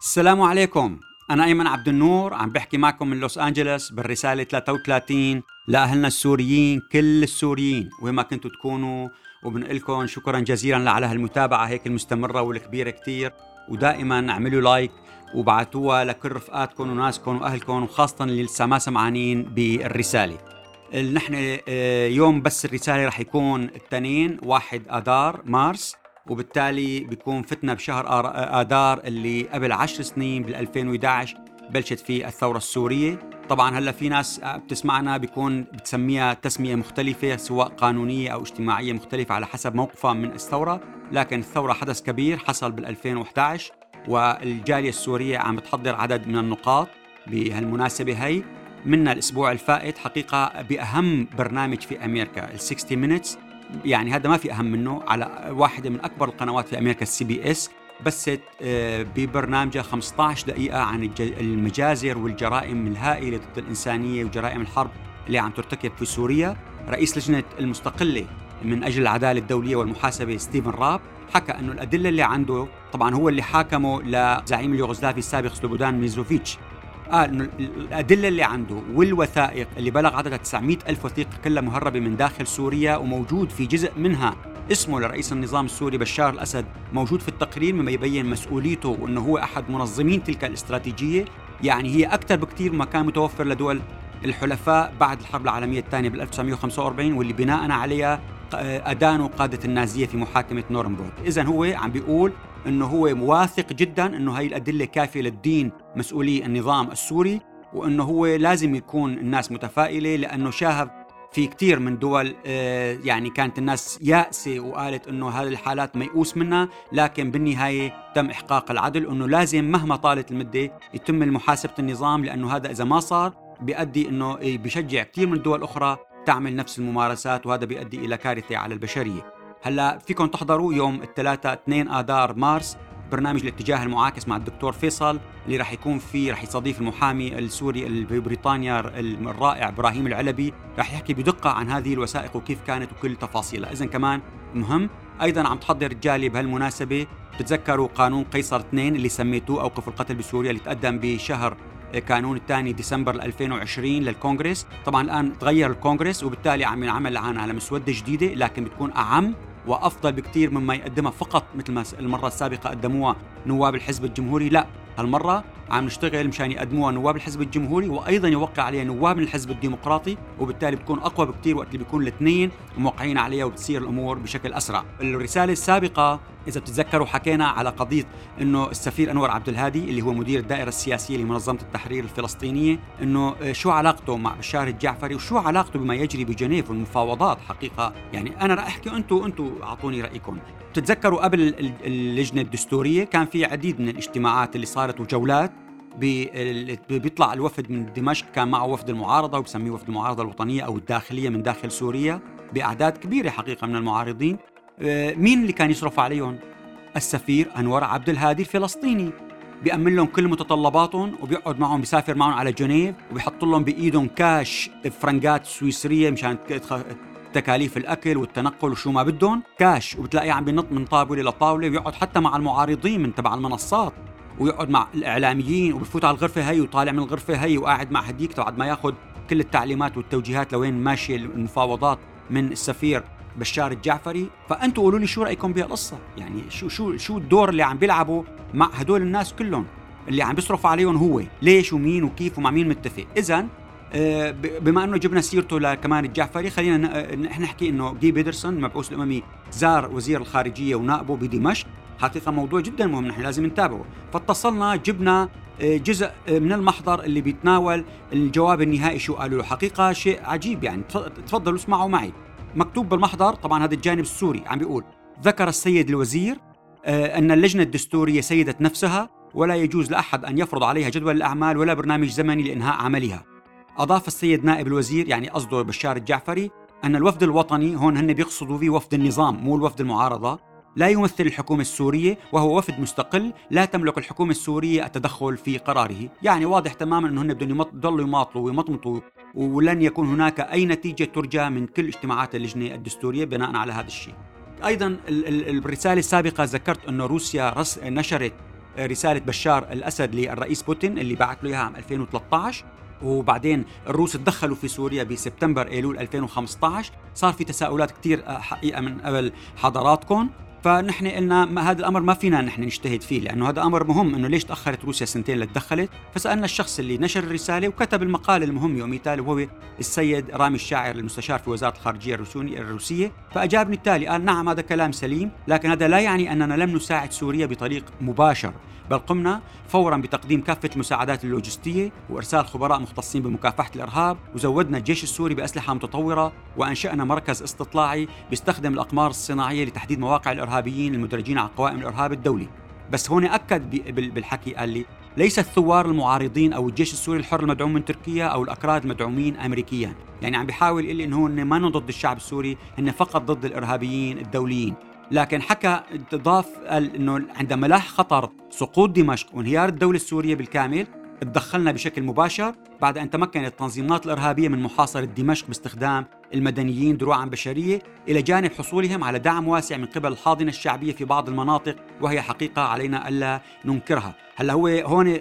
السلام عليكم. أنا أيمن عبد النور عم بحكي معكم من لوس أنجلوس بالرسالة 33 لأهلنا السوريين كل السوريين. وين ما كنتوا تكونوا وبنقلكم شكرا جزيلا على هالمتابعة هيك المستمرة والكبيرة كتير. ودائما اعملوا لايك وبعتوها لكل رفقاتكم وناسكم وأهلكم وخاصة اللي لسه ما سمعانين بالرسالة. نحن آه، يوم بس الرسالة رح يكون الاثنين واحد آذار مارس. وبالتالي بيكون فتنا بشهر آذار اللي قبل عشر سنين بال 2011 بلشت فيه الثورة السورية. طبعا هلأ في ناس بتسمعنا بيكون بتسميها تسمية مختلفة سواء قانونية أو اجتماعية مختلفة على حسب موقفها من الثورة. لكن الثورة حدث كبير حصل بال 2011 والجالية السورية عم تحضر عدد من النقاط بهالمناسبة هي. منا الأسبوع الفائت حقيقة بأهم برنامج في أمريكا ال 60 مينتس يعني هذا ما في أهم منه على واحدة من أكبر القنوات في أمريكا ال CBS بثت آه، ببرنامجها 15 دقيقة عن المجازر والجرائم الهائلة ضد الإنسانية وجرائم الحرب اللي عم ترتكب في سوريا. رئيس لجنة المستقلة من أجل العدالة الدولية والمحاسبة ستيفن راب حكى أنه الأدلة اللي عنده طبعا هو اللي حاكمه لزعيم اليوغوسلافي السابق سلوبودان ميلوسوفيتش. انه الأدلة اللي عنده والوثائق اللي بلغ عددها 900 ألف وثيقه كلها مهربة من داخل سوريا وموجود في جزء منها. اسمه لرئيس النظام السوري بشار الأسد. موجود في التقرير مما يبين مسؤوليته وأنه هو أحد منظمين تلك الاستراتيجية. يعني هي أكثر بكثير ما كان متوفر لدول الحلفاء بعد الحرب العالمية الثانية بال 1945 واللي بناء عليها أدانوا قادة النازية في محاكمة نورنبورغ، اذا هو عم بيقول إنه هو واثق جدا إنه هي الأدلة كافية للدين مسؤولي النظام السوري وإنه هو لازم يكون الناس متفائلة لأنه شاهد في كثير من دول آه، يعني كانت الناس يائسة وقالت إنه هذه الحالات ميؤوس منها لكن بالنهاية تم إحقاق العدل انه لازم مهما طالت المدة يتم محاسبة النظام لأنه هذا إذا ما صار بيؤدي إنه بيشجع كثير من الدول الاخرى تعمل نفس الممارسات وهذا بيؤدي إلى كارثة على البشرية. هلأ فيكم تحضروا يوم الثلاثاء 2 آذار مارس برنامج الاتجاه المعاكس مع الدكتور فيصل اللي راح يكون فيه راح يستضيف المحامي السوري في بريطانيا الرائع إبراهيم العلبي راح يحكي بدقة عن هذه الوثائق وكيف كانت وكل تفاصيلها. اذا كمان مهم أيضا عم تحضر رجالي بهالمناسبة بتتذكروا قانون قيصر 2 اللي سميتوه اوقف القتل بسوريا اللي تقدم بشهر كانون الثاني ديسمبر 2020 للكونغرس. طبعا الآن تغير الكونغرس وبالتالي عم ينعمل الآن على مسودة جديدة لكن بتكون أعم وأفضل بكثير مما يقدمها فقط مثل ما المرة السابقة قدموها نواب الحزب الجمهوري. لا هالمرة عم نشتغل مشان يقدموها نواب الحزب الجمهوري وأيضا يوقع عليها نواب من الحزب الديمقراطي وبالتالي بتكون أقوى بكثير وقت اللي بيكون الاثنين موقعين عليها وبتصير الأمور بشكل أسرع. الرسالة السابقة إذا بتتذكروا حكينا على قضية إنه السفير أنور عبد الهادي اللي هو مدير الدائرة السياسية لمنظمة التحرير الفلسطينية إنه شو علاقته مع بشار الجعفري وشو علاقته بما يجري بجنيف والمفاوضات حقيقة. يعني أنا راح أحكي أنتم أنتم أعطوني رأيكم. بتتذكروا قبل اللجنة الدستورية كان في عديد من الاجتماعات اللي صارت وجولات بيطلع الوفد من دمشق كان معه وفد المعارضة وبسميه وفد المعارضة الوطنية أو الداخلية من داخل سوريا بأعداد كبيرة حقيقة من المعارضين. آه، مين اللي كان يصرف عليهم؟ السفير أنور عبد الهادي الفلسطيني. بيأمن لهم كل متطلباتهم وبيقعد معهم بيسافر معهم على جنيف وبيحط لهم بإيدهم كاش فرنجات سويسرية مشان تكاليف الأكل والتنقل وشو ما بدهم. كاش وبتلاقيه عم بينط من طاولة لطاوله ويقعد حتى مع المعارضين من تبع المنصات. ويقعد مع الإعلاميين وبفوت على الغرفة هي وطالع من الغرفة هي وقاعد مع هديك بعد ما ياخذ كل التعليمات والتوجيهات لوين ماشيه المفاوضات من السفير بشار الجعفري. فانتم قولوا لي شو رأيكم بهالقصة؟ يعني شو شو شو الدور اللي عم بيلعبوا مع هدول الناس كلهم اللي عم بيصرف عليهم هو؟ ليش ومين وكيف ومع مين متفق؟ اذا آه، بما إنه جبنا سيرته لكمان الجعفري خلينا نحكي إنه غير بيدرسون المبعوث الأممي زار وزير الخارجية ونائبه بدمشق. حقيقة موضوع جدا مهم نحن لازم نتابعه. فاتصلنا جبنا آه، جزء آه، من المحضر اللي بيتناول الجواب النهائي شو قالوا له. حقيقة شيء عجيب يعني. تفضلوا اسمعوا معي. مكتوب بالمحضر طبعا هذا الجانب السوري عم بيقول ذكر السيد الوزير أن اللجنة الدستورية سيدت نفسها ولا يجوز لأحد أن يفرض عليها جدول الأعمال ولا برنامج زمني لإنهاء عملها. أضاف السيد نائب الوزير يعني قصده بشار الجعفري أن الوفد الوطني هون هن بيقصدوا فيه وفد النظام مو الوفد المعارضة لا يمثل الحكومة السورية وهو وفد مستقل لا تملك الحكومة السورية التدخل في قراره. يعني واضح تماما أنه هن بدهم يضلوا يماطلوا ويمطمطوا ولن يكون هناك أي نتيجة ترجى من كل اجتماعات اللجنة الدستورية بناء على هذا الشيء. أيضا الرسالة السابقة ذكرت أنه روسيا نشرت رسالة بشار الأسد للرئيس بوتين اللي بعث له إياها عام 2013 وبعدين الروس تدخلوا في سوريا بسبتمبر إيلول 2015 صار في تساؤلات كثير آه، حقيقة من قبل حضراتكم. فنحن قلنا هذا الأمر ما فينا نحن نجتهد فيه لأنه هذا أمر مهم إنه ليش تأخرت روسيا سنتين لتدخلت؟ فسألنا الشخص اللي نشر الرسالة وكتب المقال المهم يومي تالي وهو السيد رامي الشاعر المستشار في وزارة الخارجية الروسية. فأجابني التالي قال نعم هذا كلام سليم لكن هذا لا يعني أننا لم نساعد سوريا بطريق مباشر بل قمنا فورا بتقديم كافة المساعدات اللوجستية وإرسال خبراء مختصين بمكافحة الإرهاب وزودنا الجيش السوري بأسلحة متطورة وأنشأنا مركز استطلاعي بيستخدم الأقمار الصناعية لتحديد مواقع الإرهابيين المدرجين على قوائم الإرهاب الدولي. بس هون أكد بالحكي قال لي ليس الثوار المعارضين أو الجيش السوري الحر المدعوم من تركيا أو الأكراد المدعومين امريكيا، يعني عم بيحاول يقول لي إنه هن ما ضد الشعب السوري، هن فقط ضد الإرهابيين الدوليين، لكن حكى ضاف إنه عندما لاح خطر سقوط دمشق وانهيار الدولة السورية بالكامل تدخلنا بشكل مباشر بعد أن تمكنت التنظيمات الإرهابية من محاصرة دمشق باستخدام المدنيين دروعا بشرية إلى جانب حصولهم على دعم واسع من قبل الحاضنة الشعبية في بعض المناطق وهي حقيقة علينا ألا ننكرها، هلأ هو هون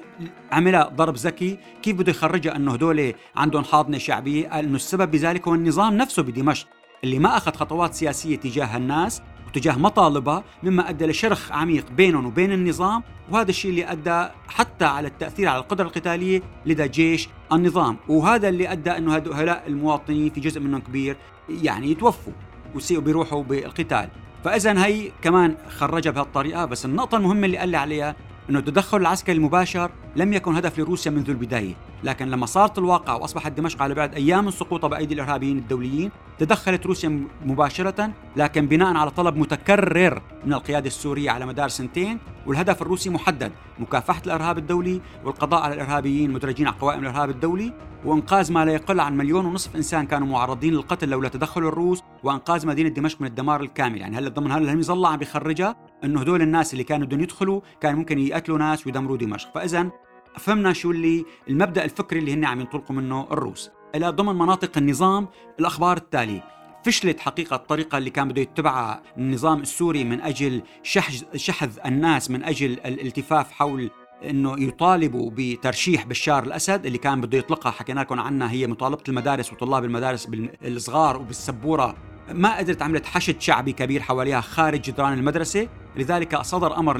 عمل ضرب ذكي كيف بده يخرجها أنه هدول عندهم حاضنة شعبية؟ قال أنه السبب بذلك هو النظام نفسه بدمشق اللي ما أخذ خطوات سياسية تجاه الناس وتجاه مطالبها مما ادى لشرخ عميق بينهم وبين النظام وهذا الشيء اللي ادى حتى على التاثير على القدره القتاليه لدى جيش النظام وهذا اللي ادى انه هؤلاء المواطنين في جزء منهم كبير يعني يتوفوا وبيروحوا بالقتال. فاذا هي كمان خرجها بهالطريقه بس النقطه المهمه اللي قال لي عليها إنه التدخل العسكري المباشر لم يكن هدف لروسيا منذ البداية، لكن لما صارت الواقع وأصبحت دمشق على بعد أيام من سقوطها بأيدي الإرهابيين الدوليين، تدخلت روسيا مباشرة لكن بناء على طلب متكرر من القيادة السورية على مدار سنتين، والهدف الروسي محدد، مكافحة الإرهاب الدولي والقضاء على الإرهابيين المدرجين على قوائم الإرهاب الدولي، وإنقاذ ما لا يقل عن مليون ونصف إنسان كانوا معرضين للقتل لولا تدخل الروس، وإنقاذ مدينة دمشق من الدمار الكامل، يعني هلا ضمن هلا المظله عم بيخرجها؟ إنه هدول الناس اللي كانوا بدهم يدخلوا كان ممكن يقتلوا ناس ويدمروا دمشق. فاذا فهمنا شو اللي المبدأ الفكري اللي هن عم ينطلقوا منه الروس. إلى ضمن مناطق النظام الأخبار التالية. فشلت حقيقة الطريقة اللي كان بده يتبعها النظام السوري من أجل شحذ, شحذ الناس من أجل الالتفاف حول إنه يطالبوا بترشيح بشار الأسد اللي كان بده يطلقها. حكينا لكم عنها هي مطالبة المدارس وطلاب المدارس الصغار وبالسبورة. ما قدرت عملت حشد شعبي كبير حواليها خارج جدران المدرسة. لذلك صدر أمر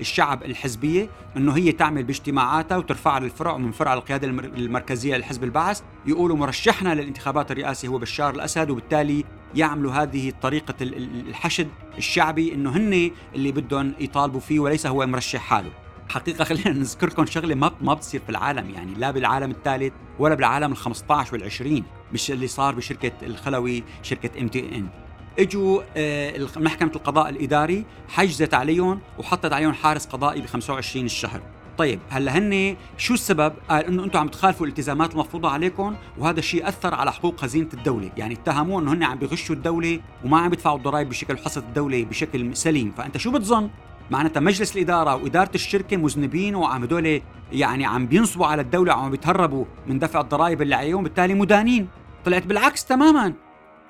للشعب الحزبية إنه هي تعمل باجتماعاتها وترفعها للفرع ومن فرع القيادة المركزية للحزب البعث. يقولوا مرشحنا للانتخابات الرئاسيه هو بشار الأسد وبالتالي يعملوا هذه طريقة الحشد الشعبي إنه هن اللي بدهم يطالبوا فيه وليس هو مرشح حاله. حقيقة خلينا نذكر لكم شغلة ما ما بتصير في العالم يعني لا بالعالم الثالث ولا بالعالم ال 15 وال 20 مش اللي صار بشركة الخلوي شركة ام تي ان إجوا آه محكمة القضاء الإداري حجزت عليهم وحطت عليهم حارس قضائي ب 25 الشهر. طيب هلأ هن شو السبب؟ قال إنه أنتم عم تخالفوا الالتزامات المفروضة عليكم وهذا الشيء أثر على حقوق خزينة الدولة، يعني اتهموه إنه هن عم بيغشوا الدولة وما عم يدفعوا الضرائب بشكل حصه الدولة بشكل سليم، فأنت شو بتظن؟ معناتها مجلس الإدارة وإدارة الشركة مذنبين وعم هدول يعني عم بينصبوا على الدولة وعم بيتهربوا من دفع الضرائب اللي عليهم بالتالي مدانين. طلعت بالعكس تماما.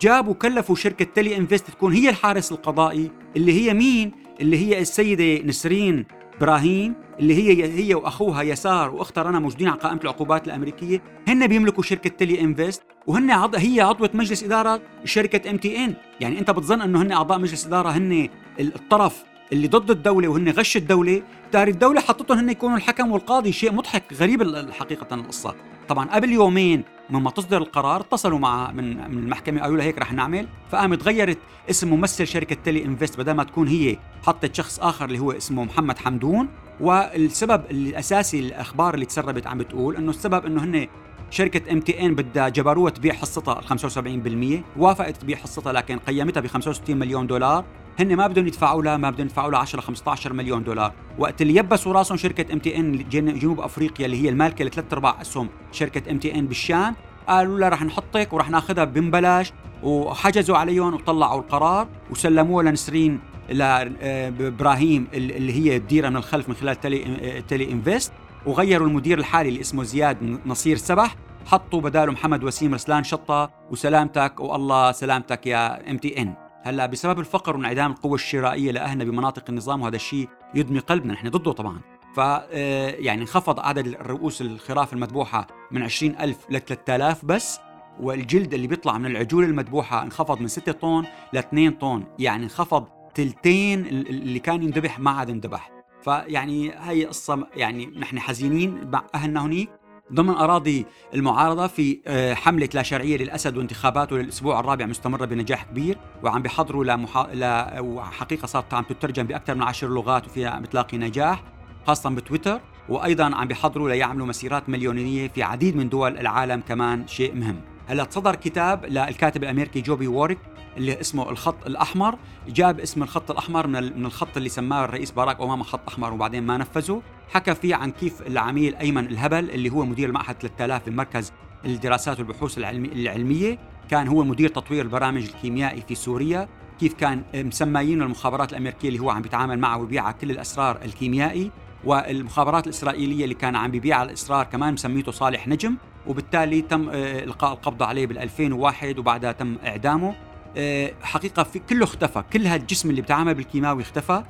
جابوا كلفوا شركة تلي إنفست تكون هي الحارس القضائي اللي هي مين؟ اللي هي السيدة نسرين إبراهيم اللي هي هي وأخوها يسار وأختها رنا موجودين على قائمة العقوبات الأمريكية. هن بيملكوا شركة تلي إنفست وهن عض... هي عضوة مجلس إدارة شركة إم تي إن. يعني أنت بتظن إنه هن أعضاء مجلس إدارة هن الطرف اللي ضد الدولة وهن غش الدولة. تاري الدولة حطتهم هن يكونوا الحكم والقاضي شيء مضحك غريب الحقيقة القصة. طبعا قبل يومين مما تصدر القرار اتصلوا مع من من المحكمة قالوا لها هيك رح نعمل. فقامت غيرت اسم ممثل شركة تيلي انفست بدل ما تكون هي حطت شخص آخر اللي هو اسمه محمد حمدون. والسبب الأساسي الأخبار اللي تسربت عم بتقول إنه السبب إنه هن شركة MTN بدها جبروها تبيع حصتها 75% وافقت تبيع حصتها لكن قيمتها ب 65 مليون دولار. هن ما بدهم يدفعوا لها ما بدهم يدفعوا لها 10 15 مليون دولار. وقت اللي يبسوا راسهم شركة MTN جنوب أفريقيا اللي هي المالكة لثلاث أرباع أسهم شركة MTN بالشام قالوا لها رح نحطك ورح ناخذها ببلاش وحجزوا عليهم وطلعوا القرار وسلموها لنسرين الإبراهيم اللي هي تديرها من الخلف من خلال Tele Tele Invest. وغيروا المدير الحالي اللي اسمه زياد نصير سبح. حطوا بداله محمد وسيم رسلان شطة وسلامتك والله سلامتك يا إم تي إن. هلا بسبب الفقر وانعدام القوة الشرائية لأهلنا بمناطق النظام وهذا الشيء يدمي قلبنا نحن ضده طبعا. ف آه، يعني انخفض عدد الرؤوس الخراف المذبوحة من 20000 ل 3000 بس والجلد اللي بيطلع من العجول المذبوحة انخفض من 6 طن ل 2 طن يعني انخفض تلتين اللي كان ينذبح ما عاد انذبح فيعني هي قصة يعني نحن حزينين مع أهلنا هنيك. ضمن أراضي المعارضة في آه، حملة لا شرعية للأسد وانتخاباته للأسبوع الرابع مستمرة بنجاح كبير وعم بيحضروا لمحا... ل... وحقيقة صارت عم تترجم بأكثر من عشر لغات وفيها بتلاقي نجاح خاصة بتويتر وأيضا عم بيحضروا ليعملوا مسيرات مليونية في عديد من دول العالم كمان شيء مهم. هلأ صدر كتاب للكاتب الأمريكي جوبي وورك اللي اسمه الخط الأحمر جاب اسم الخط الأحمر من الخط اللي سماه الرئيس باراك أوباما خط أحمر وبعدين ما نفذه. حكى فيه عن كيف العميل أيمن الهبل اللي هو مدير المعهد 3000 بمركز الدراسات والبحوث العلمية كان هو مدير تطوير البرامج الكيميائي في سوريا كيف كان مسميين المخابرات الأمريكية اللي هو عم بيتعامل معها وبيبيعها كل الأسرار الكيميائي والمخابرات الإسرائيلية اللي كان عم بيبيع الأسرار كمان مسميته صالح نجم وبالتالي تم آه، إلقاء القبض عليه بال 2001 وبعدها تم إعدامه. آه، حقيقة في كله اختفى كل هالجسم اللي بتعامل بالكيماوي اختفى.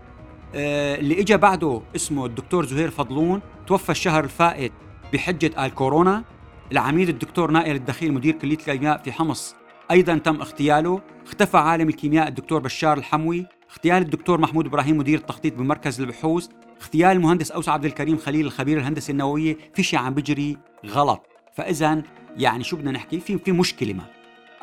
اللي اجى بعده اسمه الدكتور زهير فضلون توفى الشهر الفائت بحجة الكورونا العميد الدكتور نائر الدخيل مدير كلية الكيمياء في حمص أيضا تم اغتياله. اختفى عالم الكيمياء الدكتور بشار الحموي. اغتيال الدكتور محمود إبراهيم مدير التخطيط بمركز البحوث. اغتيال المهندس أوس عبد الكريم خليل الخبير الهندسه النوويه في شيء عم بيجري غلط. فاذا يعني شو بدنا نحكي؟ في في مشكلة ما.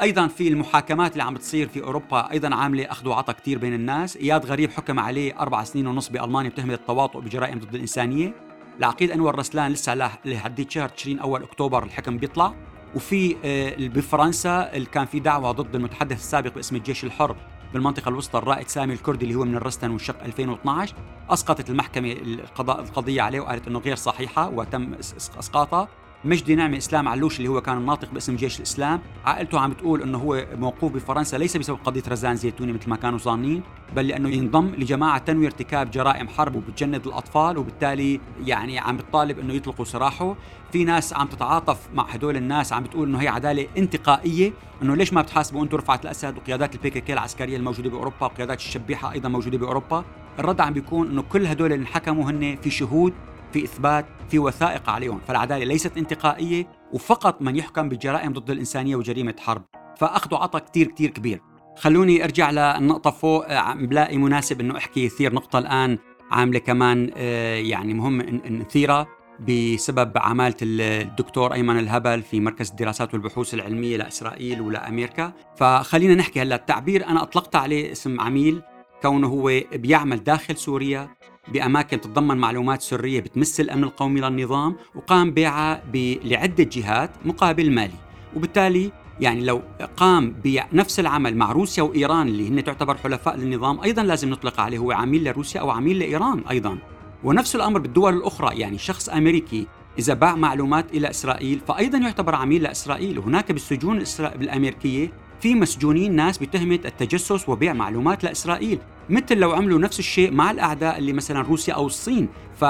أيضا في المحاكمات اللي عم بتصير في أوروبا أيضا عاملة أخذ وعطى كثير بين الناس. إياد غريب حكم عليه أربع سنين ونص بألمانيا بتهمه التواطؤ بجرائم ضد الإنسانية. العقيد أنور رسلان لسه لحديت شهر تشرين أول أكتوبر الحكم بيطلع. وفي آه، بفرنسا كان في دعوة ضد المتحدث السابق باسم الجيش الحر بالمنطقة الوسطى الرائد سامي الكردي اللي هو من الرستن والشق 2012 أسقطت المحكمة القضاء القضية عليه وقالت أنه غير صحيحة وتم إسقاطها. مجدي نعمة إسلام علوش اللي هو كان الناطق باسم جيش الإسلام. عائلته عم بتقول أنه هو موقوف بفرنسا ليس بسبب قضية رزان زيتوني مثل ما كانوا ظانين بل لأنه ينضم لجماعة تنوي ارتكاب جرائم حرب وبتجند الأطفال وبالتالي يعني عم بتطالب أنه يطلقوا سراحه. في ناس عم تتعاطف مع هدول الناس عم بتقول إنه هي عدالة انتقائية إنه ليش ما بتحاسبوا أنتم رفعت الأسد وقيادات البي كي العسكرية الموجودة بأوروبا وقيادات الشبيحة أيضا موجودة بأوروبا؟ الرد عم بيكون إنه كل هدول اللي انحكموا هن في شهود في إثبات في وثائق عليهم فالعدالة ليست انتقائية وفقط من يحكم بجرائم ضد الإنسانية وجريمة حرب. فاخذوا عطى كثير كثير كبير. خلوني أرجع للنقطه فوق بلاقي مناسب إنه أحكي يثير نقطة الآن عاملة كمان آه، يعني مهم نثيرها بسبب عمالة الدكتور أيمن الهبل في مركز الدراسات والبحوث العلمية لإسرائيل ولأمريكا. فخلينا نحكي هلا التعبير أنا أطلقت عليه اسم عميل كونه هو بيعمل داخل سوريا بأماكن تتضمن معلومات سرية بتمس الأمن القومي للنظام وقام بيعها لعدة جهات مقابل مالي. وبالتالي يعني لو قام بنفس العمل مع روسيا وإيران اللي هن تعتبر حلفاء للنظام أيضا لازم نطلق عليه. هو عميل لروسيا أو عميل لإيران أيضا. ونفس الأمر بالدول الأخرى. يعني شخص أمريكي إذا باع معلومات إلى إسرائيل فأيضا يعتبر عميل لإسرائيل. وهناك بالسجون الأمريكية في مسجونين ناس بتهمة التجسس وبيع معلومات لإسرائيل مثل لو عملوا نفس الشيء مع الأعداء اللي مثلا روسيا أو الصين. ف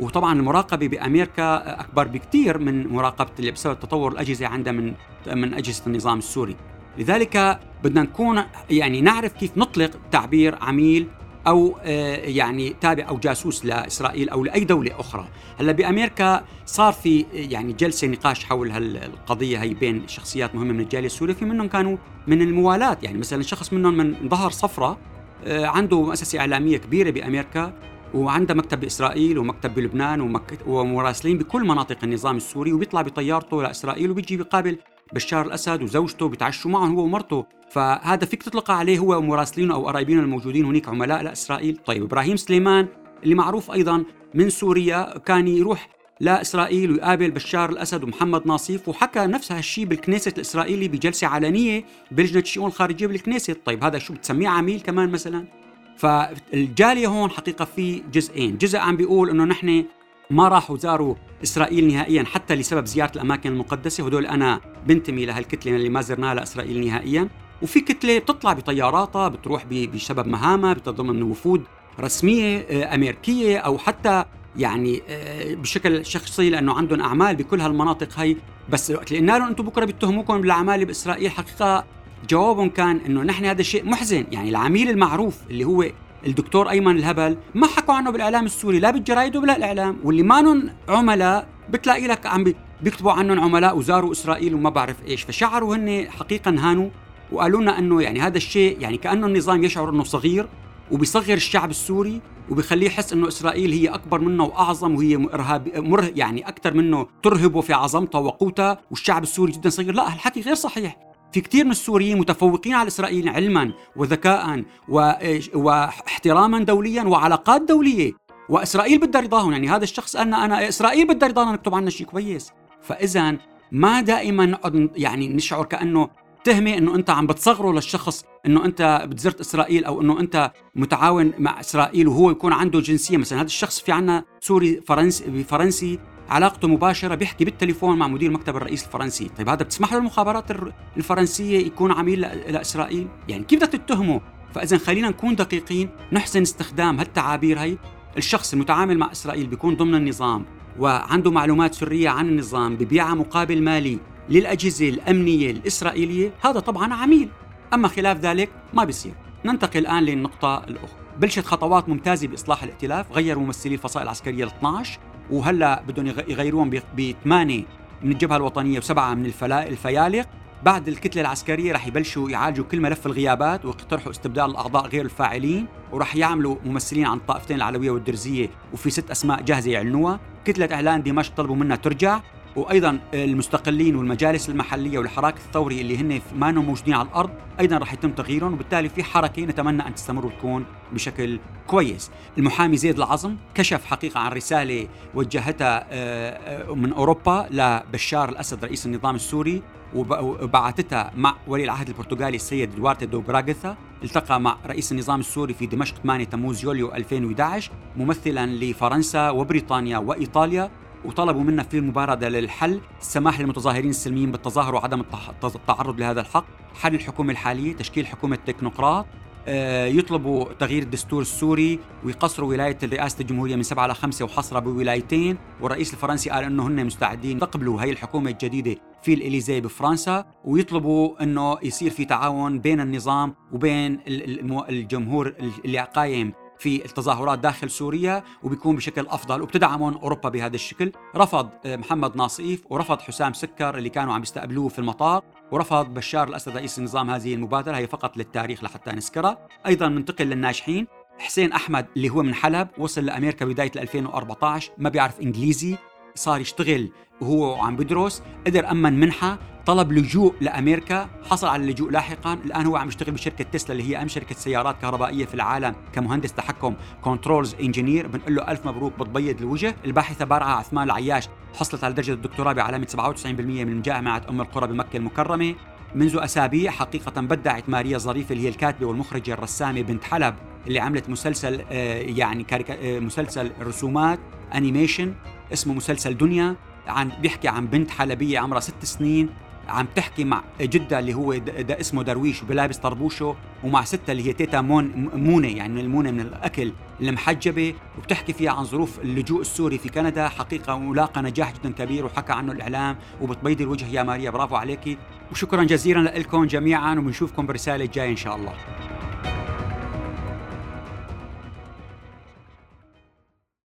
وطبعا المراقبة بأمريكا أكبر بكثير من مراقبة اللي بسبب تطور الأجهزة عندها من من أجهزة النظام السوري. لذلك بدنا نكون يعني نعرف كيف نطلق تعبير عميل أو آه، يعني تابع أو جاسوس لإسرائيل أو لأي دولة أخرى. هلأ بأمريكا صار في يعني جلسة نقاش حول هالقضية هي بين شخصيات مهمة من الجالية السورية في منهم كانوا من الموالاه يعني مثلا شخص منهم من ظهر صفرة آه، عنده مؤسسة إعلامية كبيرة بأمريكا. وعنده مكتب بإسرائيل ومكتب بلبنان ومراسلين بكل مناطق النظام السوري وبيطلع بطيارته لاسرائيل وبيجي بيقابل بشار الأسد وزوجته بيتعشوا معهم هو ومرته. فهذا فيك تطلق عليه هو ومراسلينه أو قرايبينه الموجودين هناك عملاء لإسرائيل. طيب إبراهيم سليمان اللي معروف أيضا من سوريا كان يروح لإسرائيل ويقابل بشار الأسد ومحمد ناصيف وحكى نفس هالشيء بالكنيست الإسرائيلي بجلسة علنية بلجنة الشؤون الخارجية بالكنيست طيب هذا شو بتسميه عميل كمان مثلا؟ فالجالية هون حقيقة في جزئين. جزء عم بيقول إنه نحن ما راحوا زاروا إسرائيل نهائيا حتى لسبب زيارة الأماكن المقدسة. هدول أنا بنتمي لهالكتلة اللي ما زرناها لإسرائيل نهائيا. وفي كتلة بتطلع بطياراتها بتروح بسبب مهامها بتتضمن وفود رسمية آه، أمريكية أو حتى يعني آه، بشكل شخصي لأنه عندهم أعمال بكل هالمناطق هي بس وقت قلنا لهم أنتم بكرة بيتهموكم بالأعمال بإسرائيل حقيقة جوابهم كان إنه نحن هذا الشيء محزن. يعني العميل المعروف اللي هو الدكتور أيمن الهبل ما حكوا عنه بالإعلام السوري لا بالجرايد ولا الاعلام واللي مانن عملاء بتلاقي لك عم بيكتبوا عنهم عملاء وزاروا إسرائيل وما بعرف إيش. فشعروا هن حقيقه هانوا وقالوا لنا إنه يعني هذا الشيء يعني كأنه النظام يشعر إنه صغير وبيصغر الشعب السوري وبيخليه يحس إنه إسرائيل هي أكبر منه وأعظم وهي ارهاب مره يعني أكثر منه ترهبه في عظمتها وقوتها والشعب السوري جدا صغير. لا الحكي غير صحيح. في كثير من السوريين متفوقين على اسرائيل علما وذكاء واحتراما دوليا وعلاقات دولية. وإسرائيل بدها رضاهم يعني هذا الشخص قال أنا إسرائيل بدها رضانا نكتب عنا شيء كويس. فاذا ما دائما نقعد يعني نشعر كأنه تهمة إنه أنت عم بتصغره للشخص إنه أنت بتزرت إسرائيل أو إنه أنت متعاون مع إسرائيل وهو يكون عنده جنسية. مثلا هذا الشخص في عنا سوري فرنسي فرنسي علاقته مباشرة بيحكي بالتليفون مع مدير مكتب الرئيس الفرنسي. طيب هذا بتسمح له المخابرات الفرنسية يكون عميل لإسرائيل؟ يعني كيف بدك تتهمه؟ فإذا خلينا نكون دقيقين نحسن استخدام هالتعابير هي الشخص المتعامل مع إسرائيل بيكون ضمن النظام وعنده معلومات سرية عن النظام ببيعها مقابل مالي للأجهزة الأمنية الإسرائيلية هذا طبعا عميل. أما خلاف ذلك ما بيصير. ننتقل الآن للنقطة الأخرى. بلشت خطوات ممتازة بإصلاح الائتلاف غيروا ممثلي الفصائل العسكرية ل 12 وهلا بدهم يغيروهم بثمانية من الجبهة الوطنية وسبعة من الفيالق. بعد الكتلة العسكرية رح يبلشوا يعالجوا كل ملف الغيابات ويقترحوا استبدال الأعضاء غير الفاعلين ورح يعملوا ممثلين عن الطائفتين العلوية والدرزية وفي ست أسماء جاهزة يعلنوها. كتلة إعلان دمشق طلبوا منها ترجع. وأيضا المستقلين والمجالس المحلية والحراك الثوري اللي هن ما موجودين على الأرض أيضا راح يتم تغييرهم وبالتالي في حركة نتمنى أن تستمر وتكون بشكل كويس. المحامي زيد العظم كشف حقيقة عن رسالة وجهتها آه، آه، من أوروبا لبشار الأسد رئيس النظام السوري وبعثتها مع ولي العهد البرتغالي السيد دوارتي دو براغانزا التقى مع رئيس النظام السوري في دمشق 8 تموز يوليو 2011 ممثلا لفرنسا وبريطانيا وإيطاليا وطلبوا منه في المبادرة للحل السماح للمتظاهرين السلميين بالتظاهر وعدم التعرض لهذا الحق. حل الحكومة الحالية تشكيل حكومة تكنوقراط آه، يطلبوا تغيير الدستور السوري ويقصروا ولاية رئاسة الجمهورية من سبعة إلى خمسة وحصرها بولايتين. والرئيس الفرنسي قال أنه هن مستعدين يقبلوا هي الحكومة الجديدة في الإليزي بفرنسا. ويطلبوا أنه يصير في تعاون بين النظام وبين الجمهور اللي قايم في التظاهرات داخل سوريا وبيكون بشكل أفضل وبتدعمهم أوروبا بهذا الشكل، رفض آه، محمد ناصيف ورفض حسام سكر اللي كانوا عم يستقبلوه في المطار، ورفض بشار الأسد رئيس النظام هذه المبادرة. هي فقط للتاريخ لحتى نذكرها، أيضا ننتقل للناجحين حسين أحمد اللي هو من حلب وصل لأمريكا بداية 2014 ما بيعرف إنجليزي. صار يشتغل وهو عم بدرس قدر أمن منحة طلب لجوء لأمريكا. حصل على اللجوء لاحقا. الآن هو عم يشتغل بشركة تسلا اللي هي اهم شركة سيارات كهربائية في العالم كمهندس تحكم controls engineer بنقول له ألف مبروك بتبيض الوجه. الباحثة بارعة عثمان العياش حصلت على درجة الدكتوراه بعلامة 97% من جامعه أم القرى بمكة المكرمة. منذ أسابيع حقيقة بدعت ماريا ظريف اللي هي الكاتبة والمخرجة الرسامة بنت حلب اللي عملت مسلسل آه، يعني آه، مسلسل رسومات animation اسمه مسلسل دنيا عن بيحكي عن بنت حلبية عمرها ست سنين عم تحكي مع جدها اللي هو جدو اسمه درويش ولابس طربوشه ومع ستها اللي هي تيتا مون مونة يعني من المونة من الأكل المحجبة وبتحكي فيها عن ظروف اللجوء السوري في كندا. حقيقة ولاقى نجاح جدا كبير وحكى عنه الإعلام وبتبيض الوجه يا ماريا برافو عليكي وشكرا جزيلا لكم جميعا وبنشوفكم بالرسالة الجاية إن شاء الله.